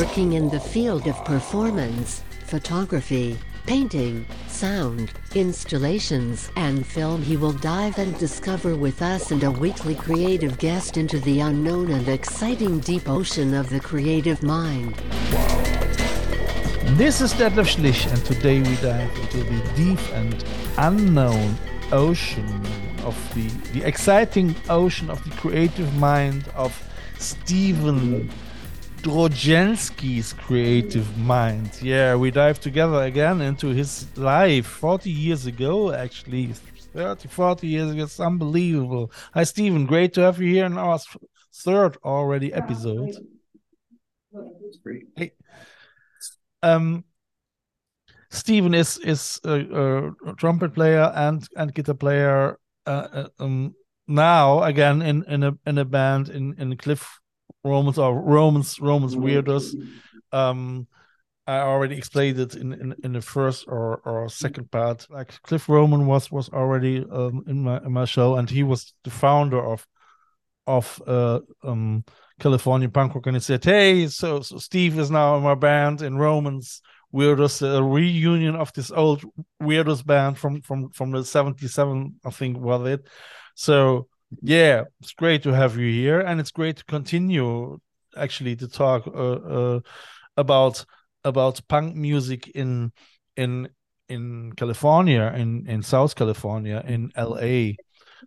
Working in the field of performance, photography, painting, sound, installations, and film he will dive and discover with us and a weekly creative guest into the unknown and exciting deep ocean of the creative mind. This is Detlef Schlich, and today we dive into the deep and unknown ocean of the, the exciting ocean of the creative mind of Stephen Drojensky's creative mind. Yeah, we dive together again into his life 40 years ago, actually. 30, 40 years ago. It's unbelievable. Hi, Stephen. Great to have you here in our third already episode. Hey. Um, Stephen is is a, a, trumpet player and and guitar player. Uh, uh um, now again in in a in a band in in Cliff Romans or Romans Romans weirdos. Um, I already explained it in, in, in the first or, or second part. Like Cliff Roman was was already um, in my in my show, and he was the founder of of uh, um, California punk rock, and he said, "Hey, so, so Steve is now in my band in Romans Weirdos, a reunion of this old Weirdos band from from from the '77, I think was it." So yeah, it's great to have you here, and it's great to continue actually to talk uh, uh, about about punk music in in in California, in in South California, in LA.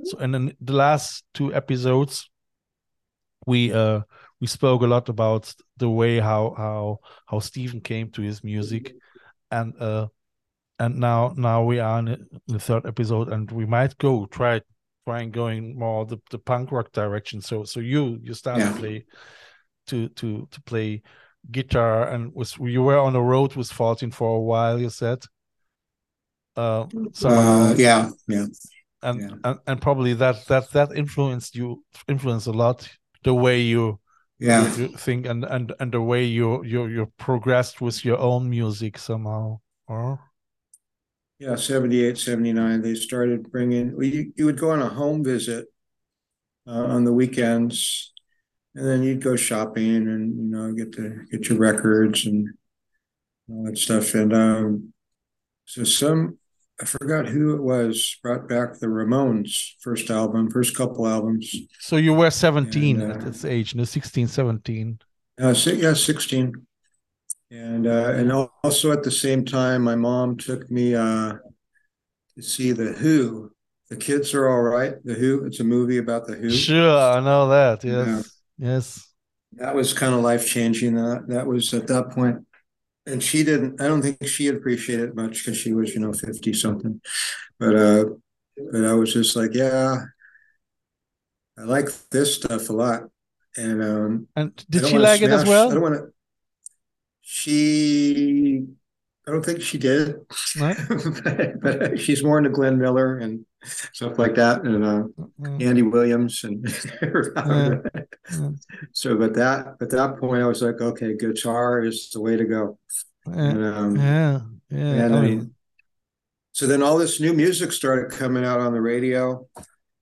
So, and in the last two episodes, we uh we spoke a lot about the way how how how Stephen came to his music, and uh and now now we are in the third episode, and we might go try trying going more the, the punk rock direction. So so you you started yeah. to play to to to play guitar and was you were on the road with 14 for a while you said uh, uh yeah yeah and, yeah. and and probably that that that influenced you influenced a lot the way you yeah you, you think and and and the way you you you progressed with your own music somehow or yeah 78 79 they started bringing you, you would go on a home visit uh, on the weekends and then you'd go shopping and you know get to get your records and all that stuff and um, so some i forgot who it was brought back the ramones first album first couple albums. So you were 17 and, uh, at this age no 16 17 uh, yeah 16 and uh, and also at the same time, my mom took me uh, to see the Who. The kids are all right. The Who. It's a movie about the Who. Sure, I know that. Yes, yeah. yes. That was kind of life changing. That that was at that point, and she didn't. I don't think she appreciated it much because she was, you know, fifty something. But uh, but I was just like, yeah, I like this stuff a lot. And um, and did she like smash, it as well? I don't want to she, I don't think she did, right. but, but, she's more into Glenn Miller and stuff like that, and uh, mm-hmm. Andy Williams, and yeah. so. But that, at that point, I was like, okay, guitar is the way to go. Yeah, and, um, yeah, yeah. And I mean, so then all this new music started coming out on the radio,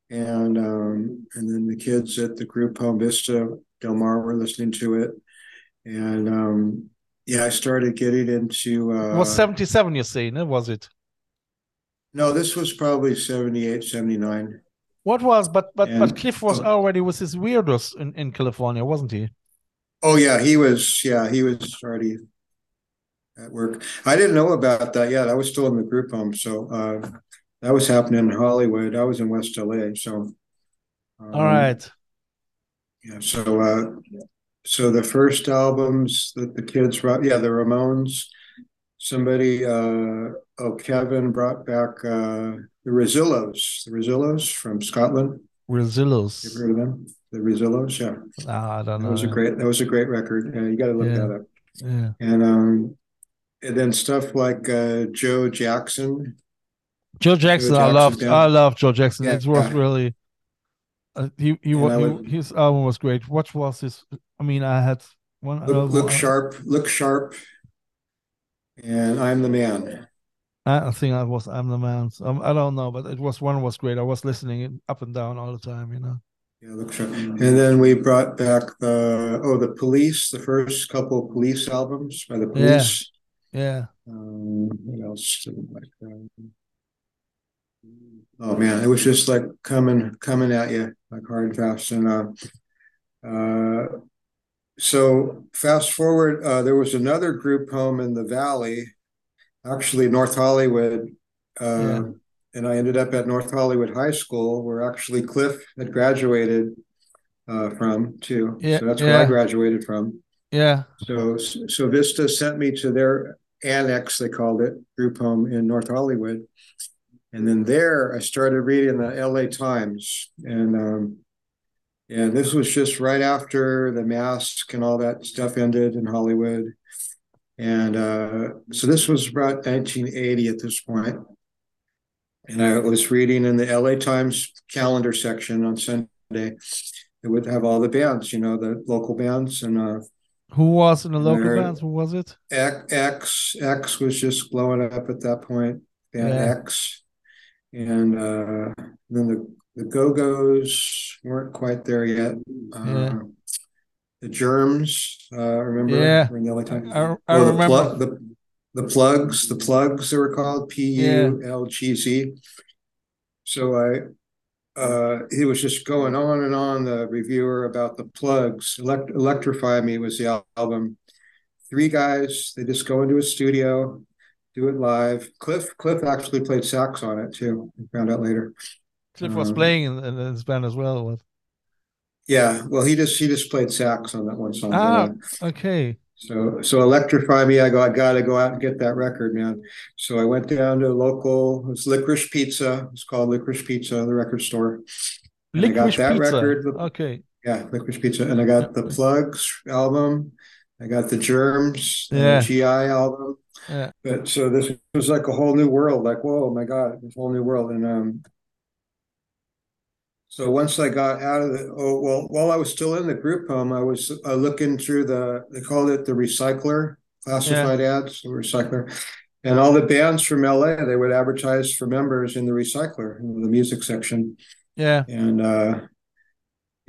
and um, and then the kids at the group Home Vista Del Mar were listening to it, and um, yeah, I started getting into. Uh, was 77, you're saying, no? Was it? No, this was probably 78, 79. What was, but but and, but Cliff was already with his weirdos in, in California, wasn't he? Oh, yeah, he was, yeah, he was already at work. I didn't know about that yet. I was still in the group home. So uh, that was happening in Hollywood. I was in West LA. So. Um, All right. Yeah. So uh, so the first albums that the kids wrote, yeah, the Ramones, somebody, uh, oh, Kevin brought back uh, the Rezillos, the Rezillos from Scotland. Rezillos. You heard of them? The Rezillos, yeah. Ah, I don't know. That was a great. That was a great record. Yeah, you got to look Yeah. that up. Yeah. And um, and then stuff like uh, Joe Jackson. Joe Jackson, I Jackson, loved. yeah. I loved Joe Jackson. Yeah, it was yeah. really. Uh, he he, And wa- I he his album was great. What was his? I mean, I had one. Look, album- look sharp. Look sharp. And I'm the man. I think I was I'm the man. So, um, I don't know, but it was one was great. I was listening it up and down all the time. You know. Yeah, look sharp. And then we brought back the oh the Police, the first couple of Police albums by the Police. Yeah. Um, what else? did I like? Oh man, it was just like coming coming at you like hard and fast. And uh, uh, so fast forward, uh, there was another group home in the valley, actually North Hollywood. Uh, Yeah. And I ended up at North Hollywood High School, where actually Cliff had graduated uh, from too. Yeah, so that's where yeah. I graduated from. Yeah. So, so Vista sent me to their annex, they called it, group home in North Hollywood. And then there I started reading the LA Times. And um, and this was just right after the Masque and all that stuff ended in Hollywood. And uh, so this was about 1980 at this point. And I was reading in the LA Times calendar section on Sunday. It would have all the bands, you know, the local bands and uh, Who was in the local bands? Who was it? X X X was just blowing up at that point. Band Yeah. X, and uh, then the the Go Go's weren't quite there yet. Uh, Yeah. The Germs, uh, remember? Yeah. Were in the LA Times. I, I Oh, the remember. the the Plugz, the Plugz they were called P U L G Z. So I, uh, he was just going on and on. The reviewer about the Plugz. Elect- Electrify Me was the album. Three guys. They just go into a studio, do it live. Cliff Cliff actually played sax on it too. I found out later. Cliff was um, playing in, in his band as well. What? Yeah, well, he just he just played sax on that one song. Ah. Okay. So so electrify me. I go. I got to go out and get that record, man. So I went down to a local. It's Licorice Pizza. It's called Licorice Pizza, the record store. And I got Licorice that Pizza. record. Okay. Yeah, Licorice Pizza, and I got the Plugz album. I got the Germs, Yeah. the GI album. Yeah. But so this was like a whole new world. Like, whoa, my God, this whole new world. And um, so once I got out of the, oh well, while I was still in the group home, I was uh, looking through the. They called it the recycler classified ads, the recycler, and all the bands from LA. They would advertise for members in the recycler, in the music section Yeah. and uh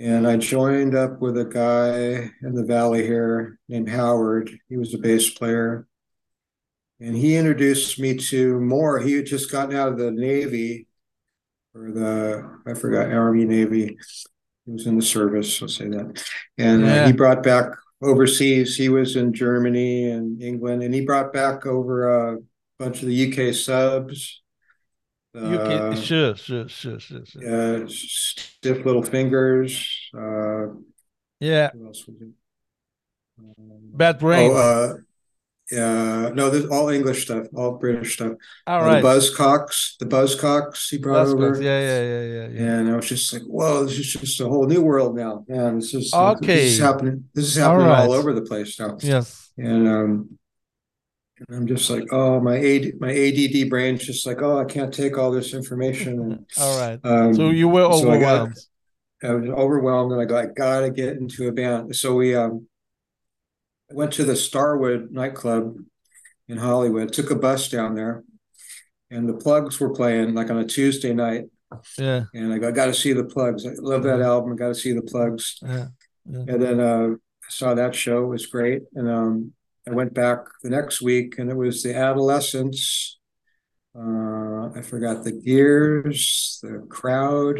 and I joined up with a guy in the valley here named Howard. He was a bass player. And he introduced me to more. He had just gotten out of the Navy or the I forgot Army Navy. He was in the service, I'll say that. And uh, he brought back overseas. He was in Germany and England, and he brought back over a bunch of the UK subs. You Uh, can, sure, sure, sure, sure, sure. uh, stiff little fingers. Uh, Yeah. what else was it? Um, Bad brains. Oh, uh, yeah, no, this all English stuff, all British stuff. All Uh, right. The Buzzcocks, the Buzzcocks he brought Buzzcocks. over. Yeah, yeah, yeah, yeah, yeah. And I was just like, whoa, this is just a whole new world now. Man, this is Okay. this is happening. This is All happening all, right. over the place now. Yes. And um and I'm just like, oh, my AD, my ADD brain's just like, oh, I can't take all this information. And, All right. um, So you were so I got- overwhelmed. I was overwhelmed and I go, I gotta get into a band. So we um went to the Starwood nightclub in Hollywood, took a bus down there, and the Plugz were playing like on a Tuesday night. Yeah. And I go, I gotta see the Plugz. I love that album, I gotta see the Plugz. Yeah. And then uh I saw that show, it was great. And um I went back the next week and it was the adolescents. Uh I forgot the gears, the crowd,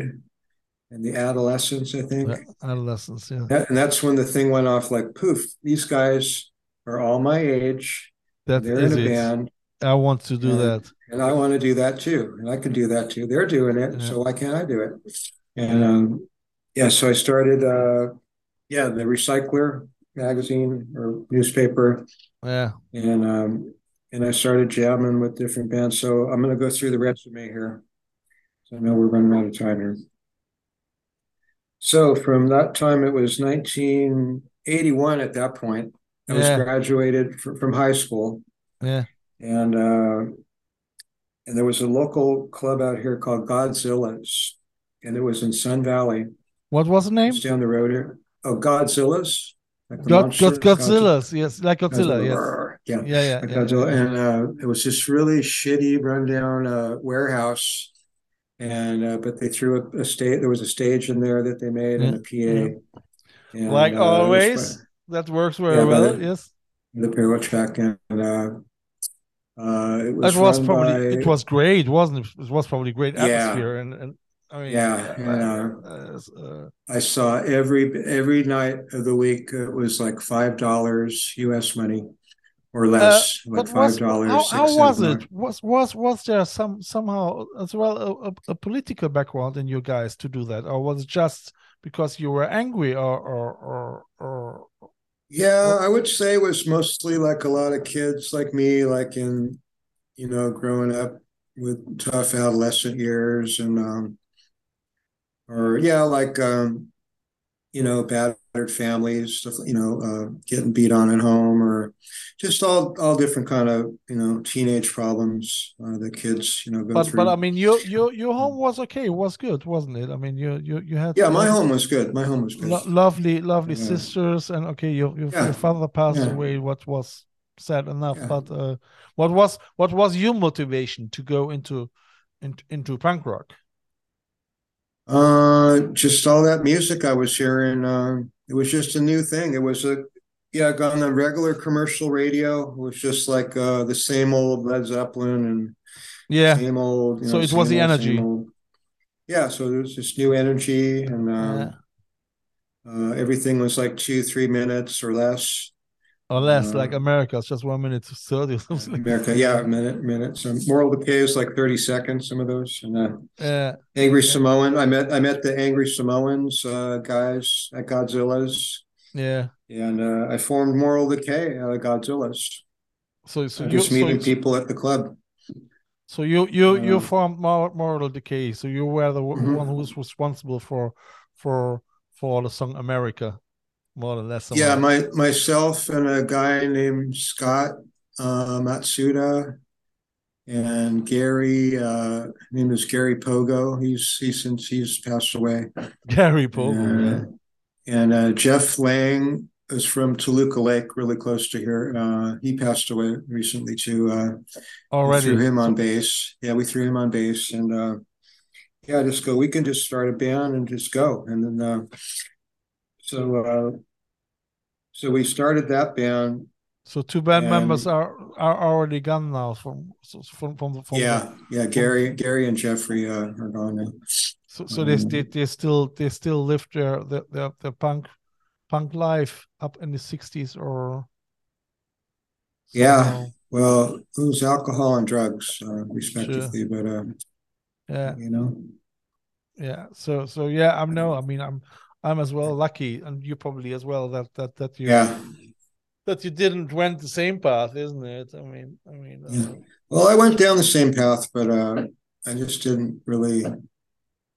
and the adolescents, I think. Yeah, Adolescents. Yeah. That, and that's when the thing went off like poof, these guys are all my age. That They're in a it. band. I want to do Yeah. that. And I want to do that too. And I can do that too. They're doing it. Yeah. So why can't I do it? And um, yeah, so I started uh yeah, the recycler magazine or newspaper. Yeah. And um and I started jamming with different bands. So I'm going to go through the resume here. So I know we're running out of time here. So from that time, it was 1981 at that point. I was Yeah. graduated fr- from high school, Yeah. and uh, and there was a local club out here called Godzilla's, and it was in Sun Valley. What was the name? It's down the road here. Oh, Godzilla's. Like God, monster, God, Godzilla's. Yes, like Godzilla. Yes. Yeah. Yeah, yeah. Like yeah, Godzilla. yeah. And uh, it was this really shitty, rundown uh, warehouse. And uh, but they threw a, a stage. There was a stage in there that they made and a PA. And, Like uh, always, that works very Yeah, well. it- yes. the parallel track and uh, uh, it was That was probably by- it was great, wasn't it? It was probably great atmosphere and and I mean Yeah, and, uh, uh, I saw every every night of the week. It was like five dollars U.S. money or less, like Uh, but five dollars. how, how was it? Was was was there some somehow as well a, a, a political background in you guys to do that, or was it just because you were angry, or or or, or Yeah, I would say it was mostly like a lot of kids like me, like in, you know, growing up with tough adolescent years and um or yeah, like um you know, battered families, stuff, you know, uh getting beat on at home or just all all different kind of, you know, teenage problems uh the kids, you know, go but through. but I mean your your your home was okay, it was good, wasn't it? I mean you you you had yeah, my home was good. My home was good. lo- lovely lovely Yeah. sisters and okay your your, Yeah. your father passed Yeah. away what was sad enough but uh what was what was your motivation to go into into, into punk rock Uh, just all that music I was hearing. Um, it was just a new thing. It was a yeah, on the regular commercial radio. It was just like uh the same old Led Zeppelin and yeah same old. you So know, it was the old, energy. Yeah, so there was this new energy, and um, yeah. uh, everything was like two, three minutes or less. Or less uh, like america it's just one minute to 30 or something like America, yeah, a minute, minute. Some moral decay is like thirty seconds. Some of those, and uh, yeah Angry Samoan. I met I met the Angry Samoans uh, guys at Godzilla's. yeah and uh, I formed Moral Decay out of Godzilla's. so so Uh, you just so, meeting people at the club. so you you you Uh, formed Mor- moral decay so you were the Mhm. one who was responsible for for for the song america more or less Yeah, my myself and a guy named Scott uh, Matsuda and Gary. Uh, name is Gary Pogo. He's he's since he's passed away. gary Pogo, Uh, yeah. And uh, Jeff Lang is from Toluca Lake, really close to here. Uh, he passed away recently too. Uh, already threw him on bass. Yeah, we threw him on bass, and uh, yeah, just go. We can just start a band and just go, and then uh, so uh, so we started that band. So two band And- members are are already gone now from from from the from the- yeah, yeah. Gary, Gary, and Jeffrey uh, are gone now. so so they, Um, they they still they still live their their their, punk punk life up in the sixties or Yeah. Well, it was alcohol and drugs, uh, respectively, but uh, yeah you know, yeah so so yeah I'm no I mean I'm I'm as well lucky and you probably as well that that that you yeah. that you didn't went the same path isn't it I mean I mean uh, Well, I went down the same path, but uh, I just didn't really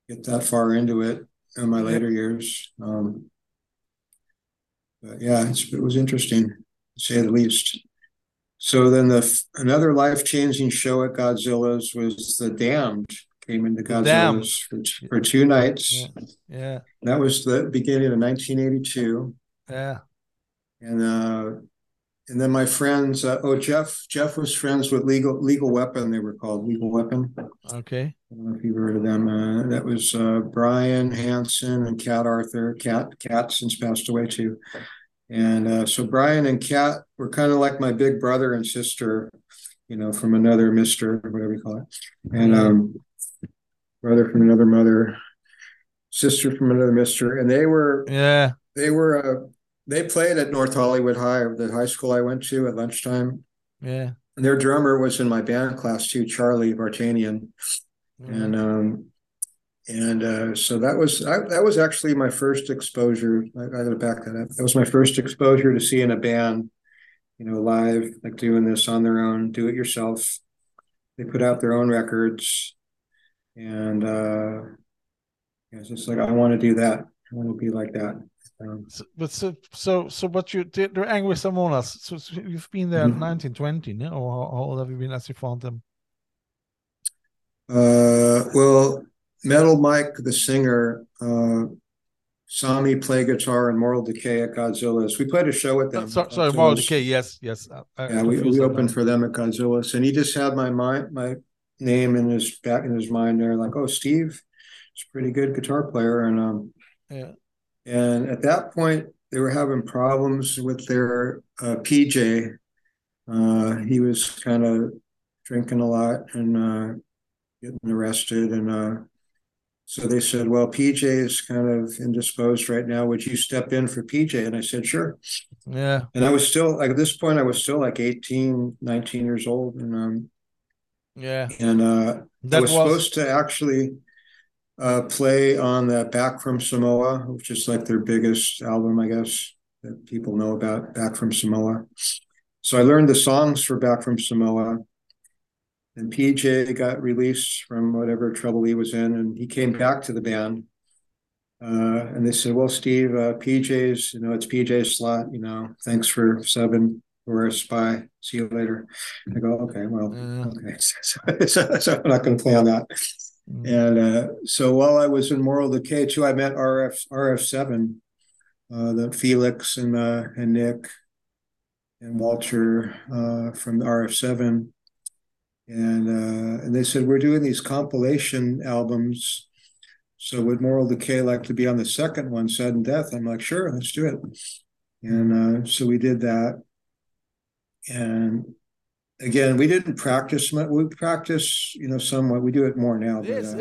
get that far into it in my later years. Um, but yeah, it's, it was interesting, to say the least. So then the another life changing show at Godzilla's was The Damned came into. Godzilla's for, for two nights. yeah yeah That was the beginning of 1982. yeah And uh, and then my friends, uh, oh Jeff, Jeff was friends with Legal Legal Weapon. They were called Legal Weapon. okay I don't know if you've heard of them. Uh, that was uh, Brian Hansen and Kat Arthur. Kat Kat since passed away too. And uh, so Brian and Kat were kind of like my big brother and sister, you know, from another Mister, whatever you call it, and um, brother from another mother, sister from another Mister, and they were yeah they were uh, they played at North Hollywood High, the high school I went to at lunchtime. yeah And their drummer was in my band class too, Charlie Vartanian, and um, and uh, so that was I, that was actually my first exposure. I, I got to back that up. That was my first exposure to seeing a band you know, live, like doing this on their own, do it yourself. They put out their own records, and uh, it's just like I want to do that. I want to be like that. Um, So, but so so so but you they're they're angry Samonas. So, so you've been there in Mhm. 1920, no? Or how, how old have you been as you found them? Uh, well, Metal Mike, the singer, uh, saw me play guitar in Moral Decay at Godzilla's. We played a show with them. Uh, so, sorry, Moral Decay. Yes, yes. I- Yeah, we, we opened now. for them at Godzilla's, and he just had my mind, my name in his back in his mind there, like, oh, Steve, is a pretty good guitar player, and um, Yeah. and at that point they were having problems with their uh, PJ. Uh, he was kind of drinking a lot and uh, getting arrested, and uh, so they said, "Well, PJ is kind of indisposed right now. Would you step in for PJ?" And I said, "Sure." Yeah. And I was still like at this point, I was still like 18, 19 years old, and um, Yeah. and uh, I That was, was, supposed to actually uh, play on that Back from Samoa, which is like their biggest album, I guess, that people know about Back from Samoa. So I learned the songs for Back from Samoa. And PJ got released from whatever trouble he was in, and he came back to the band. Uh, and they said, "Well, Steve, uh, PJ's, you know, it's PJ's slot. You know, thanks for subbing for us. Bye. See you later." I go, "Okay, well, okay." So, so, so I'm not going to play on that. Mm. And uh, so while I was in Moral Decay too, I met RF RF seven, uh, the Felix and uh, and Nick and Walter uh, from RF seven, and uh, and they said we're doing these compilation albums. So would Moral Decay like to be on the second one, Sudden Death? I'm like, sure, let's do it. And uh, so we did that. And again, we didn't practice much. We practice, you know, somewhat. We do it more now. But, uh,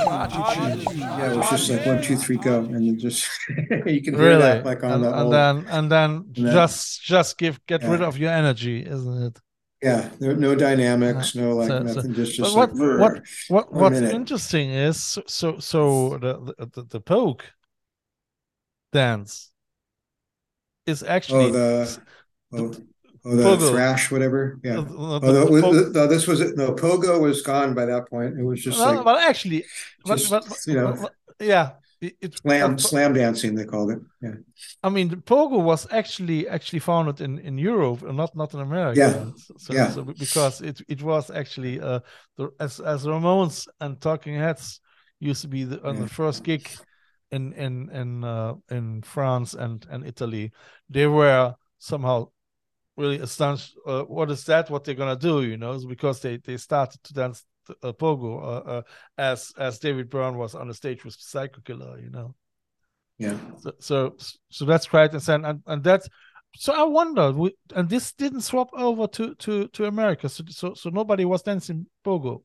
Yeah, it was just like one, two, three, go, and then just you can hear really that like on and, the and old, then and then Yeah. just just give get rid Yeah. of your energy, isn't it? Yeah, there no dynamics, no like So- so- nothing, just just what like what what what's minute. interesting is so so, so the, the the the poke dance is actually oh the oh, oh the Pogo. thrash whatever yeah. the- Oh, the- no, the we- poke- no, this was it. No, Pogo was gone by that point. It was just well, like well, actually, but, but, you know, but- yeah, it, it slam but- slam dancing they called it. Yeah, I mean, the pogo was actually actually founded in in Europe and not not in America. Yeah. So, so, Yeah. so because it it was actually uh the as as Ramones and Talking Heads used to be the, on Yeah. the first gig in in in uh, in France and and Italy, they were somehow really astonished. Uh, what is that? What they're gonna do? You know, It's because they they started to dance uh, pogo uh, uh, as as David Byrne was on the stage with Psycho Killer. You know yeah. so so, so that's quite insane and and that's so i wonder we, and this didn't swap over to to to america so so, so nobody was dancing pogo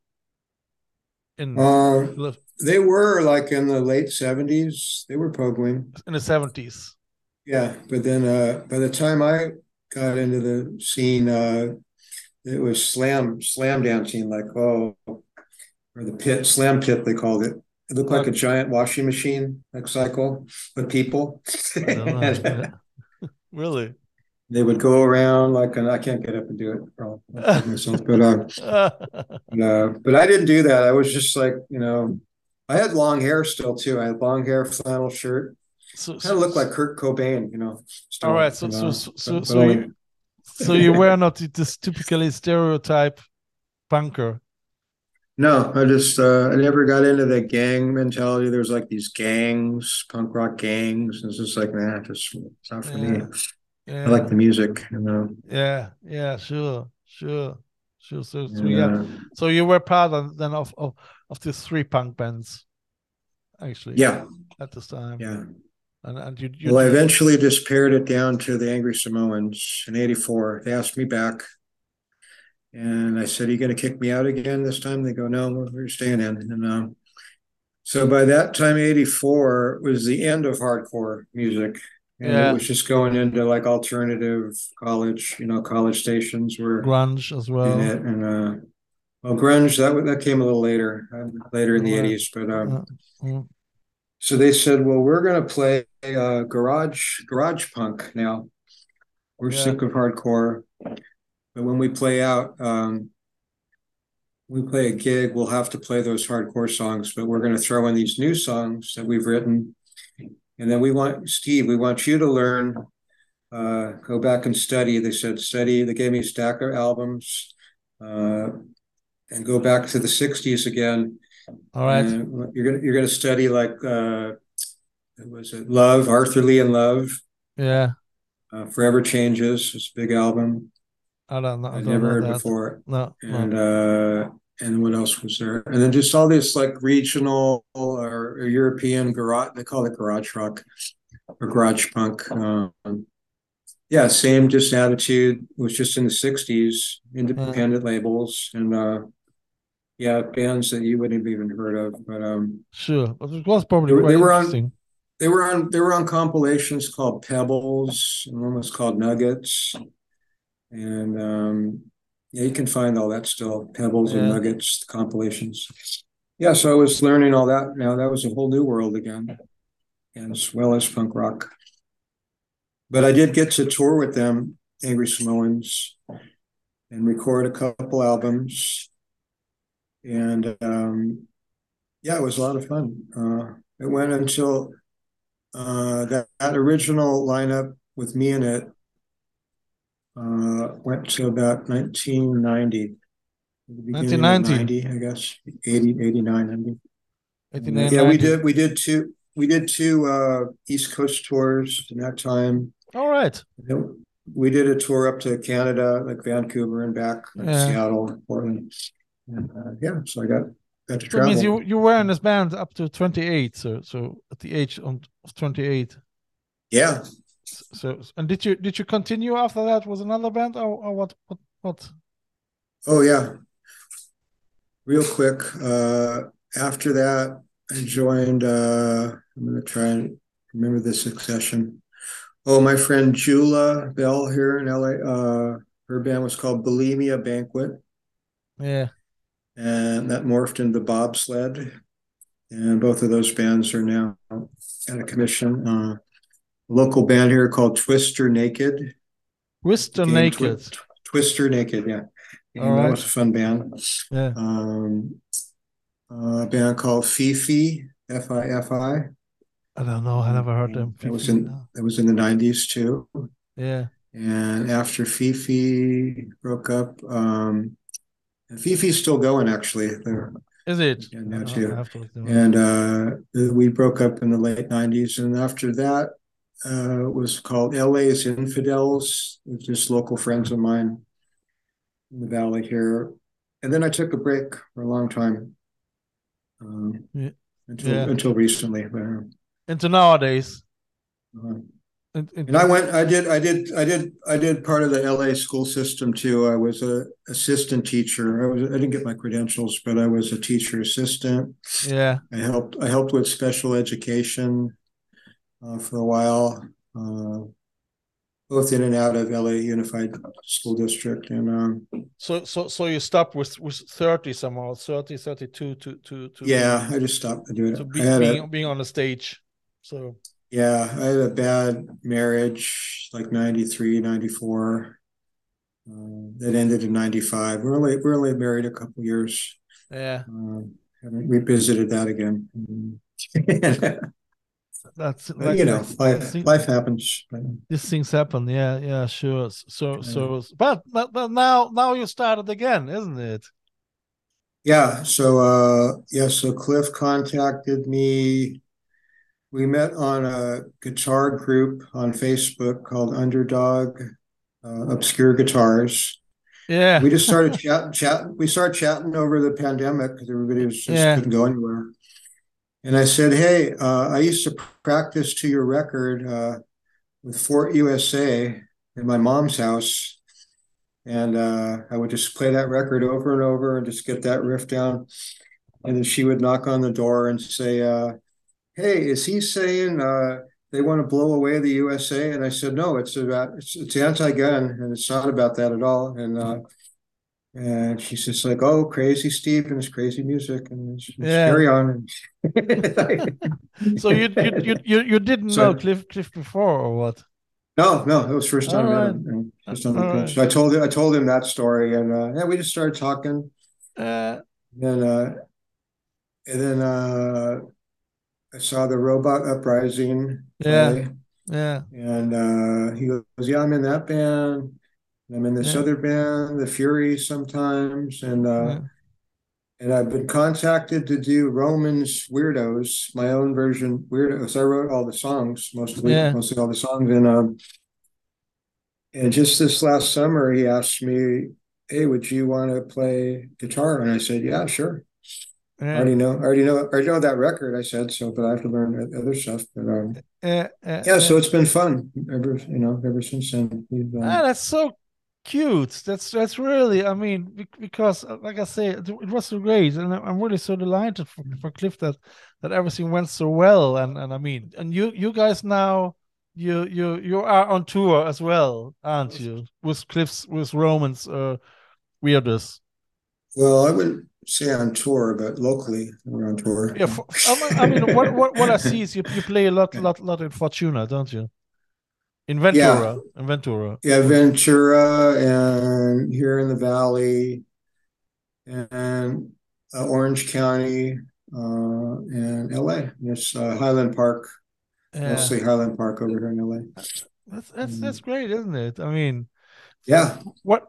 in Uh, they were like in the late seventies. They were pogoing. in the 70s Yeah, but then uh, by the time I got into the scene, uh, it was slam slam dancing, like oh, or the pit slam pit they called it. It looked like a giant washing machine, like cycle with people. I don't know, yeah. really they would go around like, and I can't get up and do it myself, but uh, uh, but I didn't do that. I was just like, you know, I had long hair still too. I had long hair, flannel shirt, so, kind of looked like Kurt Cobain, you know. still, all right so you so know, so so, so you so you were not this typically stereotype punker No, I just uh, I never got into the gang mentality. There's like these gangs, punk rock gangs. It's just like nah, just it's not for me. Yeah. yeah I like the music, you know. yeah yeah sure sure sure so, so And, yeah uh, So you were part of, then of, of of these three punk bands, actually. yeah, At this time. yeah. And and you. you Well, I eventually just pared it down to the Angry Samoans in '84. They asked me back, and I said, "Are you going to kick me out again this time?" They go, "No, we're staying in." And um, so by that time, '84 was the end of hardcore music, and Yeah. it was just going into like alternative college, you know, college stations were grunge as well. and uh, Well, grunge that that came a little later, uh, later in the Right. eighties. But um, Uh, mm, so they said, "Well, we're going to play uh, garage garage punk now. We're Yeah. sick of hardcore, but when we play out, um, we play a gig. We'll have to play those hardcore songs, but we're going to throw in these new songs that we've written, and then we want Steve. We want you to learn." Uh, go back and study. They said study. They gave me a stack of albums, uh, and go back to the '60s again. All right. Uh, you're gonna you're gonna study like uh, was it Love Arthur Lee and Love Yeah. uh, Forever Changes it's a big album I don't know. I I'd never heard that. before No. no. and uh, and what else was there and then just all this like regional or, or European garage they call it garage rock or garage punk um, yeah same just attitude it was just in the 60s independent labels and uh yeah bands that you wouldn't have even heard of but um Sure. But it was probably They they were on- interesting. they were on they were on compilations called Pebbles, and one was called Nuggets, and um, yeah, you can find all that still. Pebbles and Yeah. Nuggets compilations. Yeah, so I was learning all that. Now that was a whole new world again, and as well as punk rock. But I did get to tour with them, Angry Samoans, and record a couple albums, and um, yeah, it was a lot of fun. Uh, it went until uh, that, that original lineup with me in it uh, went to about 1990. the beginning of 1990. 90, I guess 80, 89, 90. 89, Yeah, we did. We did two. We did two uh, East Coast tours in that time. All right. We did a tour up to Canada, like Vancouver and back, like Yeah. Seattle, Portland. And, uh, yeah, so I got got to That travel. means you you were in this band up to 28. So so at the age of of 28. yeah, So and did you did you continue after that with another band or, or what what what? Oh yeah. Real quick, uh after that I joined uh I'm gonna try and remember the succession. Oh, my friend Jula Bell here in LA, uh her band was called Bulimia Banquet, Yeah. And that morphed into Bobsled. And both of those bands are now out of commission. Uh a local band here called Twister Naked. Twister Game Twi- Naked. Twister Naked, yeah. All that right. was a fun band. Yeah. um, a band called Fifi, F I F I. I don't know. I never heard them. it was in it was in the nineties too. Yeah. And after Fifi broke up, um, Fifi's still going actually. They're, Is it? Yeah, now too. have to look them up. and uh, we broke up in the late nineties. And after that, uh, it was called LA's Infidels. It was just local friends of mine in the valley here. And then I took a break for a long time. Um, Yeah. until Yeah. until recently. But, uh, Into nowadays. Uh-huh. It- it- And I went, I did, I did, I did, I did part of the LA school system too. I was a assistant teacher. I was, I didn't get my credentials, but I was a teacher assistant. yeah. I helped, I helped with special education uh, for a while, uh, both in and out of LA Unified School District. And um, So so so you stopped with with 30 somehow, 30, 32 to to to yeah, I just stopped doing to it. be, being being on the stage. So yeah, I had a bad marriage, like 93, 94. Uh, that ended in 95. We're only, we're only married a couple years. yeah, Um, haven't revisited that again. that's like you know, life thing- life happens. these things happen. Yeah, yeah, sure. So so but but, but now now you started again, isn't it? Yeah. So uh yeah, so Cliff contacted me. We met on a guitar group on Facebook called Underdog uh, Obscure Guitars. Yeah. We just started chat chat we started chatting over the pandemic because everybody was just Yeah. couldn't go anywhere. And I said, Hey, uh, I used to practice to your record uh, with Fort USA in my mom's house. And uh, I would just play that record over and over and just get that riff down. And then she would knock on the door and say, uh, Hey, is he saying uh, they want to blow away the USA? And I said, No, it's about it's, it's anti-gun and it's not about that at all. And uh, And she's just like, "Oh, crazy Steve and his crazy music, and just Yeah. carry on." So you you you you, didn't So- know Cliff Cliff before or what? No, no, it was first time I met All him. and Just on the All pitch. right. So I told him, I told him that story, and uh, yeah, we just started talking. Uh, And uh, and then uh, I saw the Robot Uprising Yeah. play, yeah. and uh, he goes, "Yeah, I'm in that band. I'm in this Yeah. other band, the Fury, sometimes." And uh, yeah. and I've been contacted to do Roman's Weirdos, my own version Weirdos. I wrote all the songs, mostly Yeah. mostly all the songs, and um, and just this last summer, he asked me, "Hey, would you want to play guitar?" And I said, "Yeah, sure." I already know, I already know, I already know that record. I said so, but I have to learn other stuff. But um, Yeah, yeah, yeah, so it's been fun ever, you know, ever since then. Um, Ah, that's so cute. That's that's really. I mean, because uh, like I say, it, was so great, and I'm really so delighted for, for Cliff that that everything went so well. And and I mean, and you you guys now you you you are on tour as well, aren't you? With Cliff's with Roman's uh weirdest. well, I wouldn't say on tour, but locally we're on tour. Yeah, for, I mean, what what what I see is you you play a lot lot lot in Fortuna, don't you? In Ventura, in Ventura. Yeah, Ventura and here in the Valley and uh, Orange County uh, and LA. It's uh, Highland Park, Yeah, mostly Highland Park over here in LA. that's that's that's great, isn't it? I mean. Yeah, what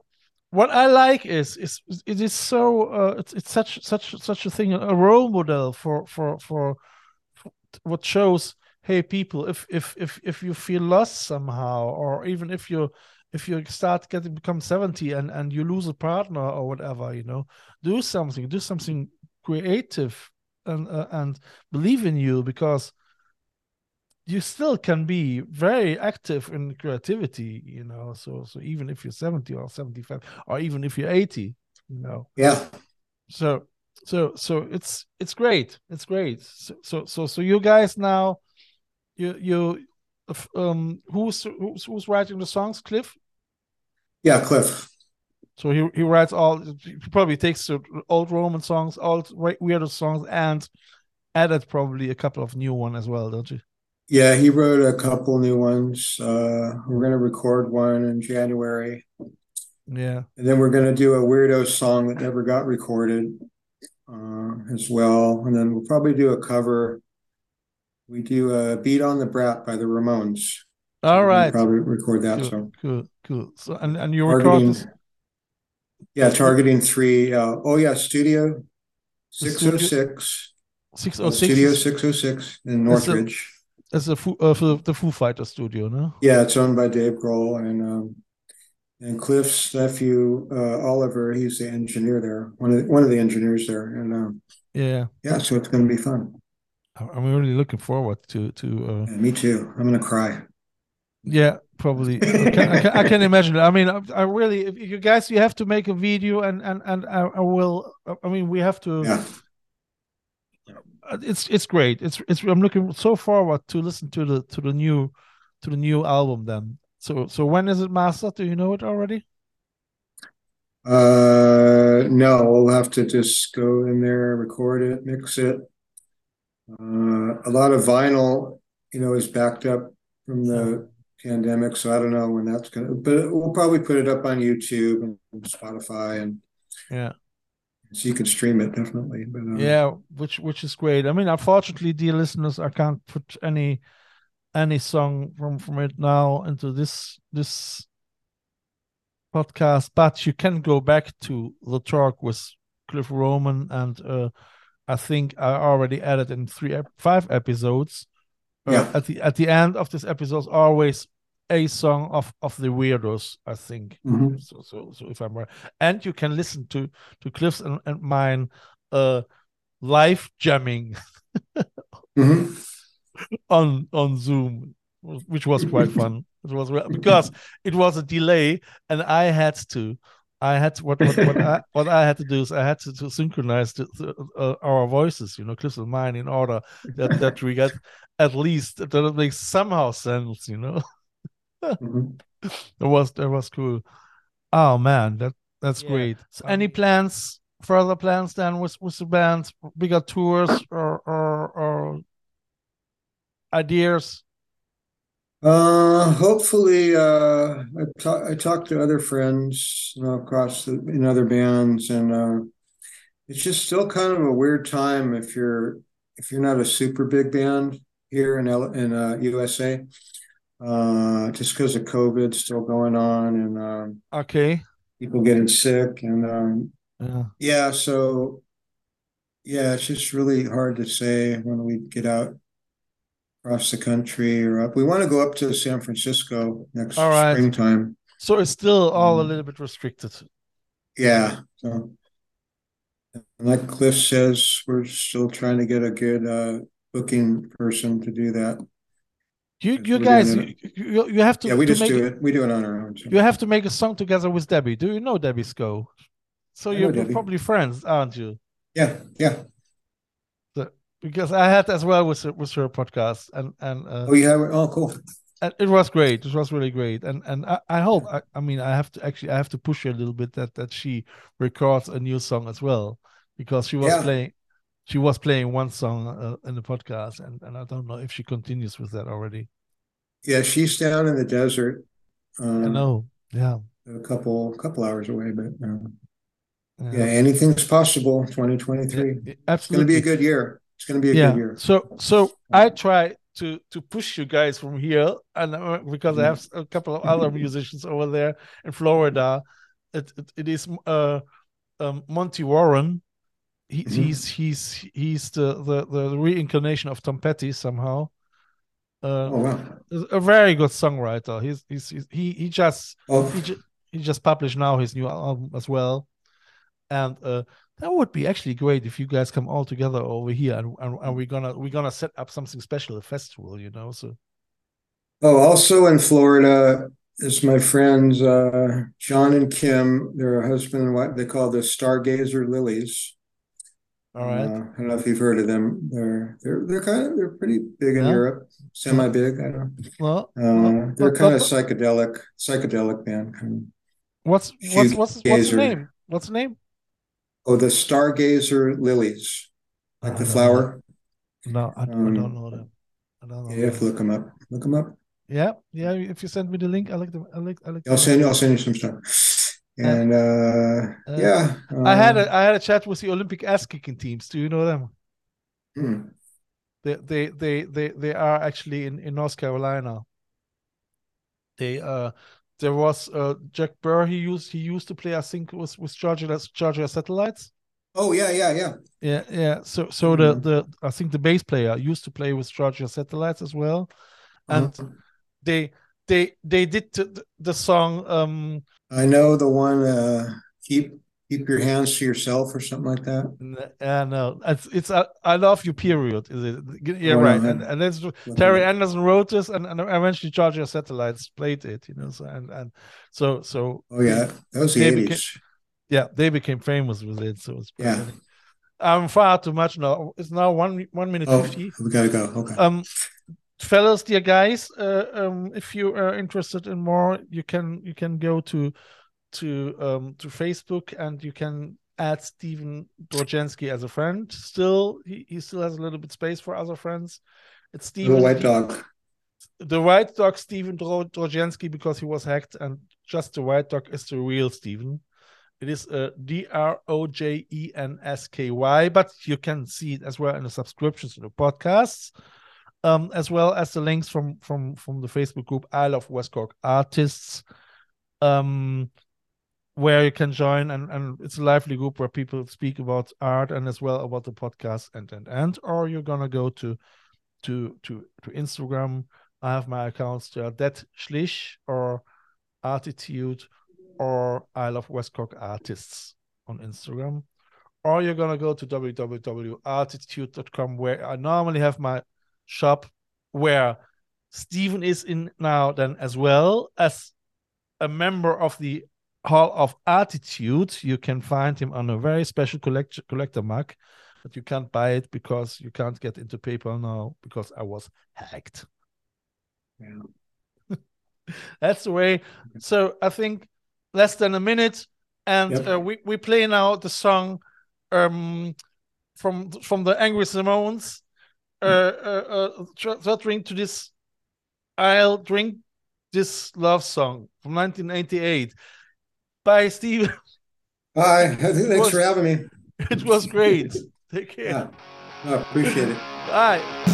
what I like is is it is so uh, it's it's such such such a thing a role model for for for, what shows hey people if if if if you feel lost somehow or even if you if you start getting become 70 and and you lose a partner or whatever you know do something do something creative and uh, and believe in you because you still can be very active in creativity you know so so even if you're 70 or 75 or even if you're 80 you know. Yeah. so so so it's it's great. It's great. So so so, so you guys now you you um who's who's who's writing the songs? Cliff? Yeah, Cliff. so he he writes all he probably takes the old roman songs old we- weirder songs and added probably a couple of new one as well don't you Yeah, he wrote a couple new ones. Uh, we're going to record one in January. yeah And then we're going to do a weirdo song that never got recorded uh, as well. And then we'll probably do a cover. We do a Beat on the Brat by the Ramones. all We'll right Probably record that cool, song. cool cool so and and you record Targeting, this yeah, targeting three. Uh, oh, yeah, Studio studio- 606. six uh, oh six Studio 606 in Northridge. That's the Foo, uh, for the Foo Fighter studio, no? Yeah, it's owned by Dave Grohl and um, and Cliff's nephew uh, Oliver. He's the engineer there, one of the, one of the engineers there, and um, Yeah, yeah, so it's going to be fun. I'm really looking forward to to. Uh, Yeah, me too. I'm going to cry. yeah, probably. I can, I can, I can imagine. I mean, I, I really, if you guys, you have to make a video, and and and I, will. I mean, we have to. Yeah, It's it's great. It's it's. I'm looking so forward to listen to the to the new to the new album. Then, so so when is it mastered? Do you know it already? uh, no, we'll have to just go in there, record it, mix it. Uh, a lot of vinyl, you know, is backed up from the pandemic, so I don't know when that's going to. But we'll probably put it up on YouTube and Spotify, and Yeah. So you can stream it definitely. But um, Yeah, which which is great. I mean, unfortunately, dear listeners, I can't put any any song from from it now into this this podcast, but you can go back to the talk with Cliff Roman, and uh, I think I already added in three five episodes. Uh, At the at the end of this episode, always a song of of the weirdos. I think mhm. so so so if I'm right, and you can listen to to Cliff's and, and mine uh live jamming Mhm. on on Zoom, which was quite fun. It was because it was a delay, and I had to. I had to, what what what I, what I had to do is I had to, to synchronize the, the, uh, our voices, you know, Cliff's and mine, in order that that we get at least that it makes somehow sense, you know. Mhm. That was that was cool. Oh man, that That's Yeah. great. So Um, any plans, further plans then with with the band, bigger tours or or or ideas? Uh, hopefully, uh, I talk, I talked to other friends, you know, across the, in other bands, and uh, it's just still kind of a weird time if you're if you're not a super big band here in L in uh, USA, uh, just because of COVID still going on and um, Okay. people getting sick, and um, Yeah. yeah, so yeah, it's just really hard to say when we get out across the country or up. We want to go up to San Francisco next All right. springtime. So it's still all a Mm. little bit restricted. Yeah. So like Cliff says, we're still trying to get a good uh booking person to do that. You you we're guys you, you, have to Yeah, we to just do it. We do it on our own. so. You have to make a song together with Debbie. Do you know Debbie Sco? So know you're probably friends, aren't you? Yeah, yeah. Because I had as well with her, with her podcast, and and uh, Oh, it? Oh, cool. and it was great. It was really great, and and I, I hope. I, I mean, I have to actually I have to push her a little bit that that she records a new song as well, because she was Yeah. playing, she was playing one song uh, in the podcast, and and I don't know if she continues with that already. Yeah, she's down in the desert. I Um, know. Yeah. a couple couple hours away, but um, Yeah. yeah, anything's possible. 2023. Yeah, It's going to be a good year. It's going to be a yeah. good year. So so I try to to push you guys from here, and uh, because I have a couple of other musicians over there in Florida, it it, it is uh um, Monty Warren. He, Mhm. He's he's he's the, the the reincarnation of Tom Petty somehow. Uh, Oh wow. a very good songwriter. He's he's, he's he he just Oh, he just he just published now his new album as well, and uh, that would be actually great if you guys come all together over here and, and, and we're gonna we're gonna set up something special, a festival, you know. So oh, also in Florida is my friends uh, John and Kim. They're a husband and wife. They call the Stargazer Lilies. All right, Uh, I don't know if you've heard of them. They're they're they're kind of they're pretty big in Yeah. Europe, semi big. I don't. Know. Well, Uh, they're but- kind of psychedelic psychedelic band. Kind what's what's what's what's the name? What's the name? Oh, the Stargazer Lilies, like I the flower. No, I, I Um, don't know them. I don't know. Yeah, you have to look them up. Look them up. Yeah, yeah. If you send me the link, I like them. I like. I like. I'll send you. I'll send you some stuff. And uh, Uh, yeah, I had a I had a chat with the Olympic ass kicking teams. Do you know them? hmm. They they they they they are actually in in North Carolina. They uh there was uh Jack Burr he used he used to play I think with with Georgia Georgia Satellites. Oh yeah, yeah, yeah. Yeah, yeah. So so the Mhm. the I think the bass player used to play with Georgia Satellites as well. And Uh-huh. they they they did the, the song um I know the one. Uh, keep keep your hands to yourself or something like that. n- uh, no it's it's uh, I love you period is it yeah Oh, right I- and and that's Terry. Anderson wrote this, and, and eventually Georgia Satellites played it. You know, so and and so so Oh yeah, that was the eighties. yeah, they became famous with it. So it's Yeah. funny. I'm far too much now. It's now one one minute Oh, fifty. we gotta go. Okay. Um, fellas, dear guys, uh, um, if you are interested in more, you can you can go to to um to Facebook and you can add Stephen Drojensky as a friend. Still, he, he still has a little bit space for other friends. It's Stephen Little white dog. the white dog Steven Dro- Drojensky because he was hacked, and just the white dog is the real Steven. It is uh, D R O J E N S K Y, but you can see it as well in the subscriptions to the podcasts, um, as well as the links from from from the Facebook group I Love West Cork Artists, um, where you can join, and and it's a lively group where people speak about art and as well about the podcast and and and. Or you're gonna go to to to to Instagram. I have my accounts there, that Schlich or Artitude or I love West Cork artists on Instagram. Or you're gonna go to www.artitude.com where I normally have my shop where Stephen is in now then as well as a member of the Hall of Artitude. You can find him on a very special collector collector mug, but you can't buy it because you can't get into PayPal now because I was hacked. Yeah. That's the way. So I think less than a minute. and Yep. uh, we we play now the song um from from the Angry Samoans. Uh, uh, uh, to this, I'll drink this love song from 1988 by Steve. Hi, thanks was- for having me. it was great. Take care. Yeah, I appreciate it. Bye.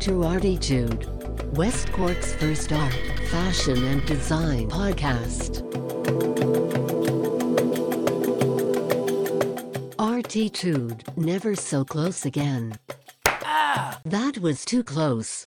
To Artitude, West Cork's first art, fashion, and design podcast. Artitude, never so close again. Ah! That was too close.